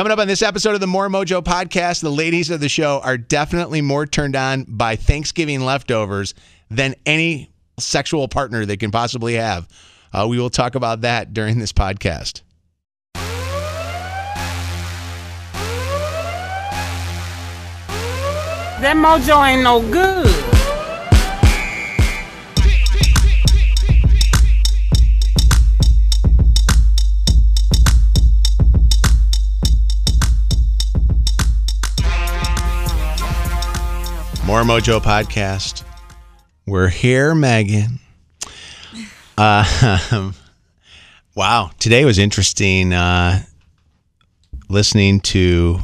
Coming up on this episode of the More Mojo podcast, the ladies of the show are definitely more turned on by Thanksgiving leftovers than any sexual partner they can possibly have. Uh, we will talk about that during this podcast. That mojo ain't no good. More Mojo podcast. We're here, Megan. Uh, wow, today was interesting. Uh, listening to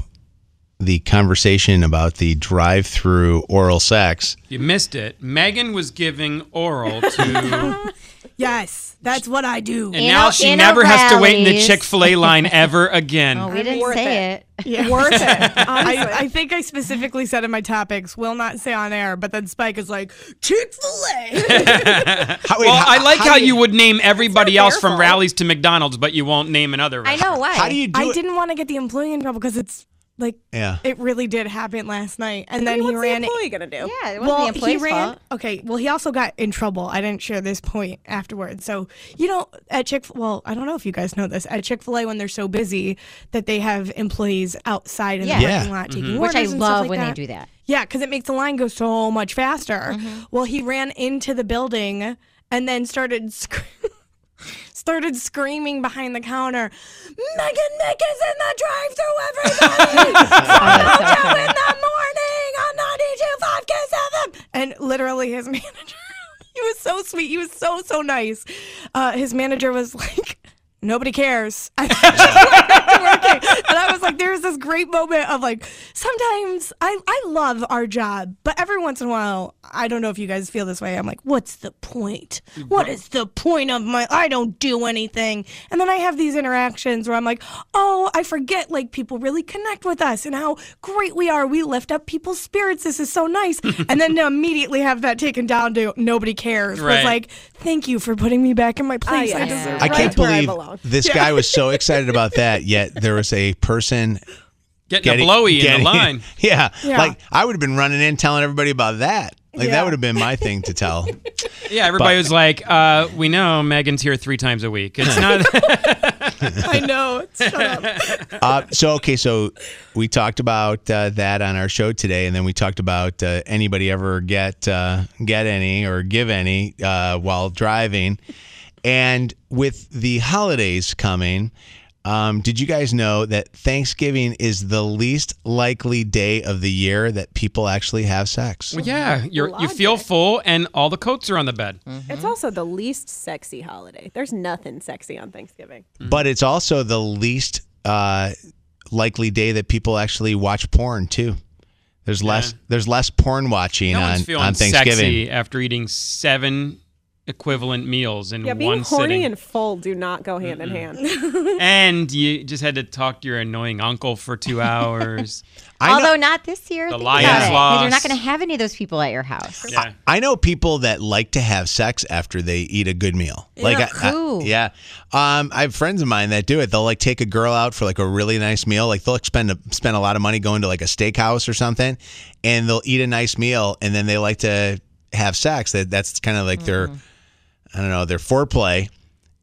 the conversation about the drive-through oral sex. You missed it. Megan was giving oral to, Yes, that's what I do. and now she never has to wait in the Chick Fil A line ever again. Oh, we didn't worth say it. Yeah. Worth it. I, I think I specifically said in my topics, will not say on air, but then Spike is like, Chick fil A. How, wait, well, how- I like how, do you, would name everybody not else their from fault. rallies to McDonald's, but you won't name another. I know why. How do you do I it? didn't want to get the employee in trouble because it's like, Yeah. it really did happen last night. And then he ran. What's ran the employee gonna do? Yeah, it wasn't well, the he ran. fault. Okay, well, he also got in trouble. I didn't share this point afterwards. So, you know, at Chick, well, I don't know if you guys know this. At Chick Fil A, when they're so busy, that they have employees outside in Yeah. the Yeah. parking lot mm-hmm. taking Which I orders and stuff love like when that. they do that. Yeah, because it makes the line go so much faster. Mm-hmm. Well, he ran into the building and then started sc- started screaming behind the counter, Megan Nick is in the drive-through, everybody! Mojo in the morning on 92.5 Kiss FM! And literally his manager, he was so sweet. He was so, so nice. Uh, his manager was like, nobody cares. I working. And I was like, there's this great moment of like, sometimes I, I love our job, but every once in a while, I don't know if you guys feel this way. I'm like, what's the point? What is the point of my, I don't do anything. And then I have these interactions where I'm like, oh, I forget like people really connect with us and how great we are. We lift up people's spirits. This is so nice. and then to immediately have that taken down to nobody cares was Right. like, thank you for putting me back in my oh, place. I yes. deserve I it." can't where believe belong. this guy was so excited about that, yet there was a person Getting, getting a blowy in the line. Yeah, Yeah. like I would have been running in telling everybody about that. Like that would have been my thing to tell. Yeah, everybody was like, uh, "We know Megan's here three times a week. It's not." I know. Shut up. Uh, so okay, so we talked about uh, that on our show today, and then we talked about uh, anybody ever get uh, get any or give any uh, while driving, and with the holidays coming. Um, did you guys know that Thanksgiving is the least likely day of the year that people actually have sex? well, yeah, you're you feel full, and all the coats are on the bed. It's also the least sexy holiday. There's nothing sexy on Thanksgiving. But it's also the least uh, likely day that people actually watch porn too. There's less there's less porn watching No on, one's feeling on Thanksgiving. sexy after eating seven equivalent meals in Yeah, being one horny sitting. and full do not go hand in hand. and you just had to talk to your annoying uncle for two hours. I know, Although not this year. The think Lions about it, 'cause You're not going to have any of those people at your house. yeah. I know people that like to have sex after they eat a good meal. Like I- I- yeah. Um, I have friends of mine that do it. They'll like take a girl out for like a really nice meal. Like they'll like, spend a, spend a lot of money going to like a steakhouse or something, and they'll eat a nice meal, and then they like to have sex. That that's kind of like their I don't know, their foreplay.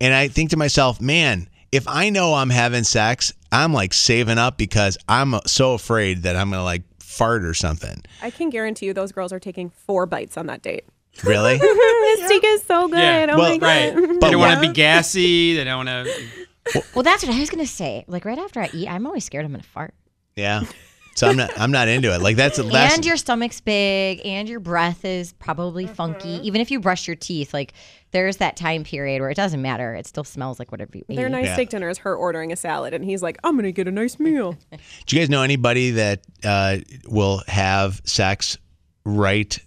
And I think to myself, man, if I know I'm having sex, I'm like saving up because I'm so afraid that I'm gonna like fart or something. I can guarantee you those girls are taking four bites on that date. Really? this steak is so good. Oh yeah. Oh Well, my god. Right. They But don't want what- to be gassy. They don't want to. Well, that's what I was going to say. Like right after I eat, I'm always scared I'm going to fart. yeah. So I'm not I'm not into it. Like that's that's and your stomach's big and your breath is probably funky. Even if you brush your teeth, like there's that time period where it doesn't matter. It still smells like whatever you eat. Their nice Yeah. steak dinner is her ordering a salad, and he's like, "I'm gonna get a nice meal." Do you guys know anybody that uh, will have sex right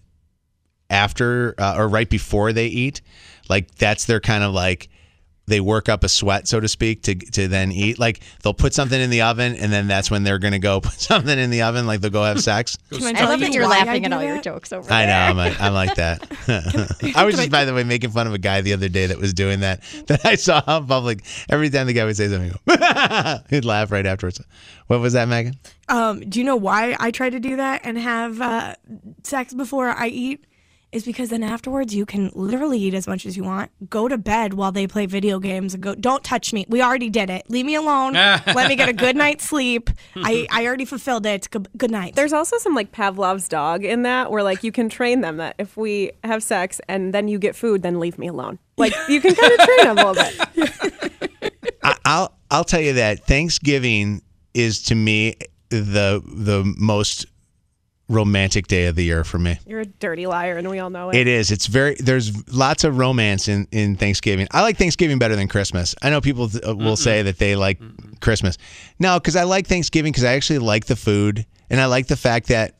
after uh, or right before they eat? Like that's their kind of like they work up a sweat, so to speak, to to then eat. Like they'll put something in the oven, and then that's when they're gonna go put something in the oven. Like they'll go have sex. I I love that you're laughing at do all your jokes over I know. I'm, a, I'm like that. I was just, by the way, making fun of a guy the other day that was doing that. That I saw in public. Every time the guy would say something, he'd he'd laugh right afterwards. What was that, Megan? Um, do you know why I try to do that and have uh, sex before I eat? Is because then afterwards you can literally eat as much as you want. Go to bed while they play video games and go. Don't touch me. We already did it. Leave me alone. Let me get a good night's sleep. I, I already fulfilled it. Good, good night. There's also some like Pavlov's dog in that, where like you can train them that if we have sex and then you get food, then leave me alone. Like you can kind of train them a little bit. I, I'll I'll tell you that Thanksgiving is to me the the most romantic day of the year for me. You're a dirty liar, and we all know it. It is. It's very. There's lots of romance in in Thanksgiving. I like Thanksgiving better than Christmas. I know people th- uh, will say that they like Christmas. No, because I like Thanksgiving because I actually like the food and I like the fact that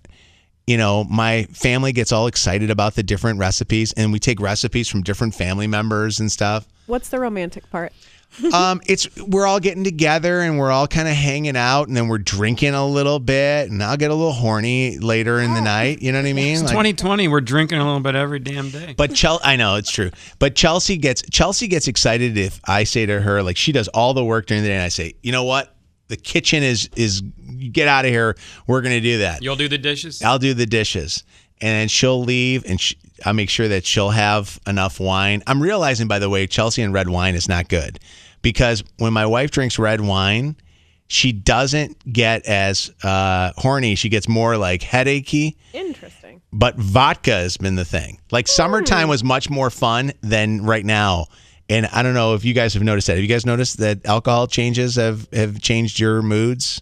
you know my family gets all excited about the different recipes and we take recipes from different family members and stuff. What's the romantic part? um, it's we're all getting together and we're all kind of hanging out and then we're drinking a little bit and I'll get a little horny later in the night. You know what I mean? It's Like- 2020. We're drinking a little bit every damn day. But Chel- I know it's true. But Chelsea gets Chelsea gets excited if I say to her like she does all the work during the day and I say, you know what, the kitchen is is get out of here. We're gonna do that. You'll do the dishes. I'll do the dishes, and she'll leave, and sh I'll make sure that she'll have enough wine. I'm realizing, by the way, Chelsea and red wine is not good because when my wife drinks red wine, she doesn't get as uh, horny. She gets more like headachy. Interesting. But vodka has been the thing. Like summertime was much more fun than right now. And I don't know if you guys have noticed that. Have you guys noticed that alcohol changes have, have changed your moods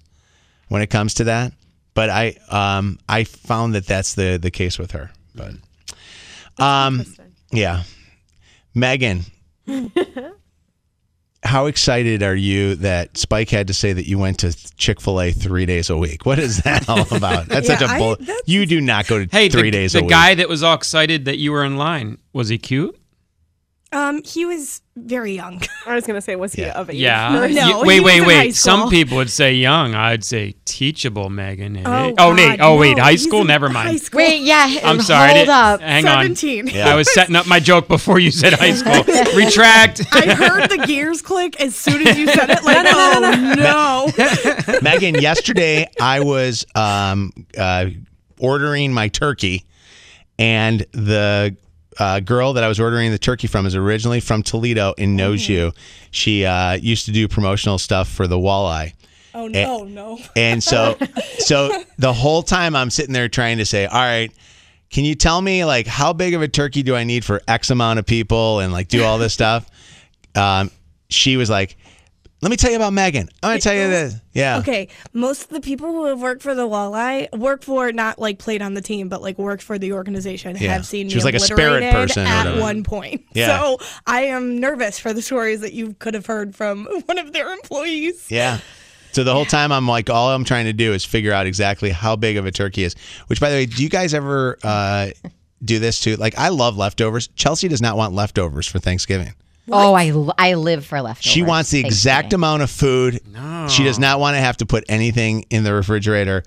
when it comes to that? But I um I found that that's the the case with her. But um yeah. Megan, how excited are you that Spike had to say that you went to Chick Fil A three days a week? What is that all about? That's Yeah, such a bull. that's- You do not go to Hey, three the, days the a week. The guy that was all excited that you were in line was he cute? Um, he was very young. I was gonna say, was he of age? Yeah. No, You- he wait, was wait, in wait. high Some people would say young. I'd say teachable, Megan. Oh, oh, Nate. Oh, wait. no, High school. in Never high mind. school. Wait, yeah. I'm sorry. Hold didn't- up. Hang 17. on. I was setting up my joke before you said high school. Retract. I heard the gears click as soon as you said it. Like, oh no. Megan, yesterday I was um, uh, ordering my turkey, and the uh, girl that I was ordering the turkey from is originally from Toledo and knows you. She uh, used to do promotional stuff for the walleye. Oh no, no. And so, so the whole time I'm sitting there trying to say, all right, can you tell me like how big of a turkey do I need for X amount of people and like do all this stuff? Um, she was like, let me tell you about Megan. I'm going to tell you this. Yeah. Okay, most of the people who have worked for the Walleye work for not like played on the team, but like worked for the organization. Yeah. Have seen She me was like a spirit person at one point. Yeah. So I am nervous for the stories that you could have heard from one of their employees. Yeah. So the whole time I'm like, all I'm trying to do is figure out exactly how big of a turkey is. Which, by the way, do you guys ever uh, do this too? Like, I love leftovers. Chelsea does not want leftovers for Thanksgiving. Oh, I, I live for leftovers. She wants the exact amount of food. She does not want to have to put anything in the refrigerator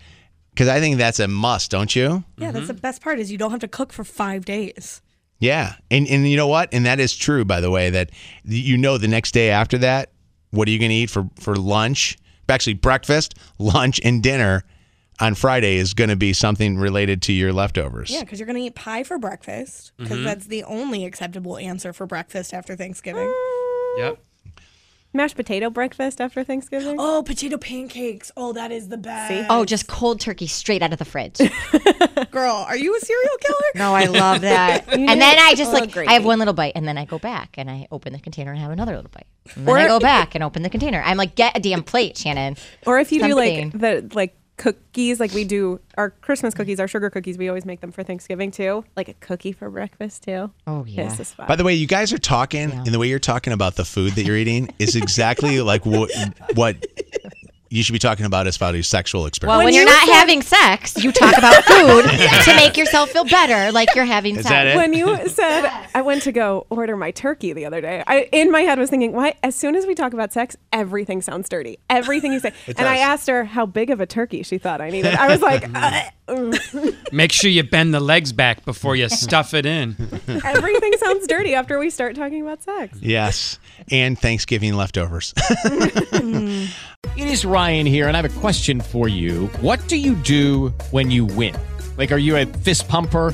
because I think that's a must, don't you? Mm-hmm. Yeah, that's the best part is you don't have to cook for five days. Yeah. And and you know what? And that is true, by the way, that you know the next day after that, what are you going to eat for, for lunch? Actually, breakfast, lunch, and dinner on Friday is going to be something related to your leftovers. Yeah, because you're gonna eat pie for breakfast because mm-hmm. that's the only acceptable answer for breakfast after Thanksgiving. Mm. Yep. Mashed potato breakfast after Thanksgiving. Oh, potato pancakes. Oh, that is the best. Oh, just cold turkey straight out of the fridge. girl, are you a serial killer? No, I love that. and then I just Oh, like gravy. I have one little bite, and then I go back and I open the container and have another little bite. And then I go back and open the container. I'm like, get a damn plate, Shannon. Or if you do like the like cookies. Like we do our Christmas cookies, our sugar cookies. We always make them for Thanksgiving too. Like a cookie for breakfast too. Oh yeah. Kiss the spot. By the way, you guys are talking, and the way you're talking about the food that you're eating is exactly like what what you should be talking about as far as sexual experience. Well, when, you're not having sex, you talk about food to make yourself feel better, like you're having Is sex. that it? when you said I went to go order my turkey the other day, I in my head was thinking, why? As soon as we talk about sex, everything sounds dirty. Everything you say. It and I asked her how big of a turkey she thought I needed. I was like, uh, mm. Make sure you bend the legs back before you stuff it in. everything sounds dirty after we start talking about sex. Yes, and Thanksgiving leftovers. It is Ryan here, and I have a question for you. What do you do when you win? Like, are you a fist pumper?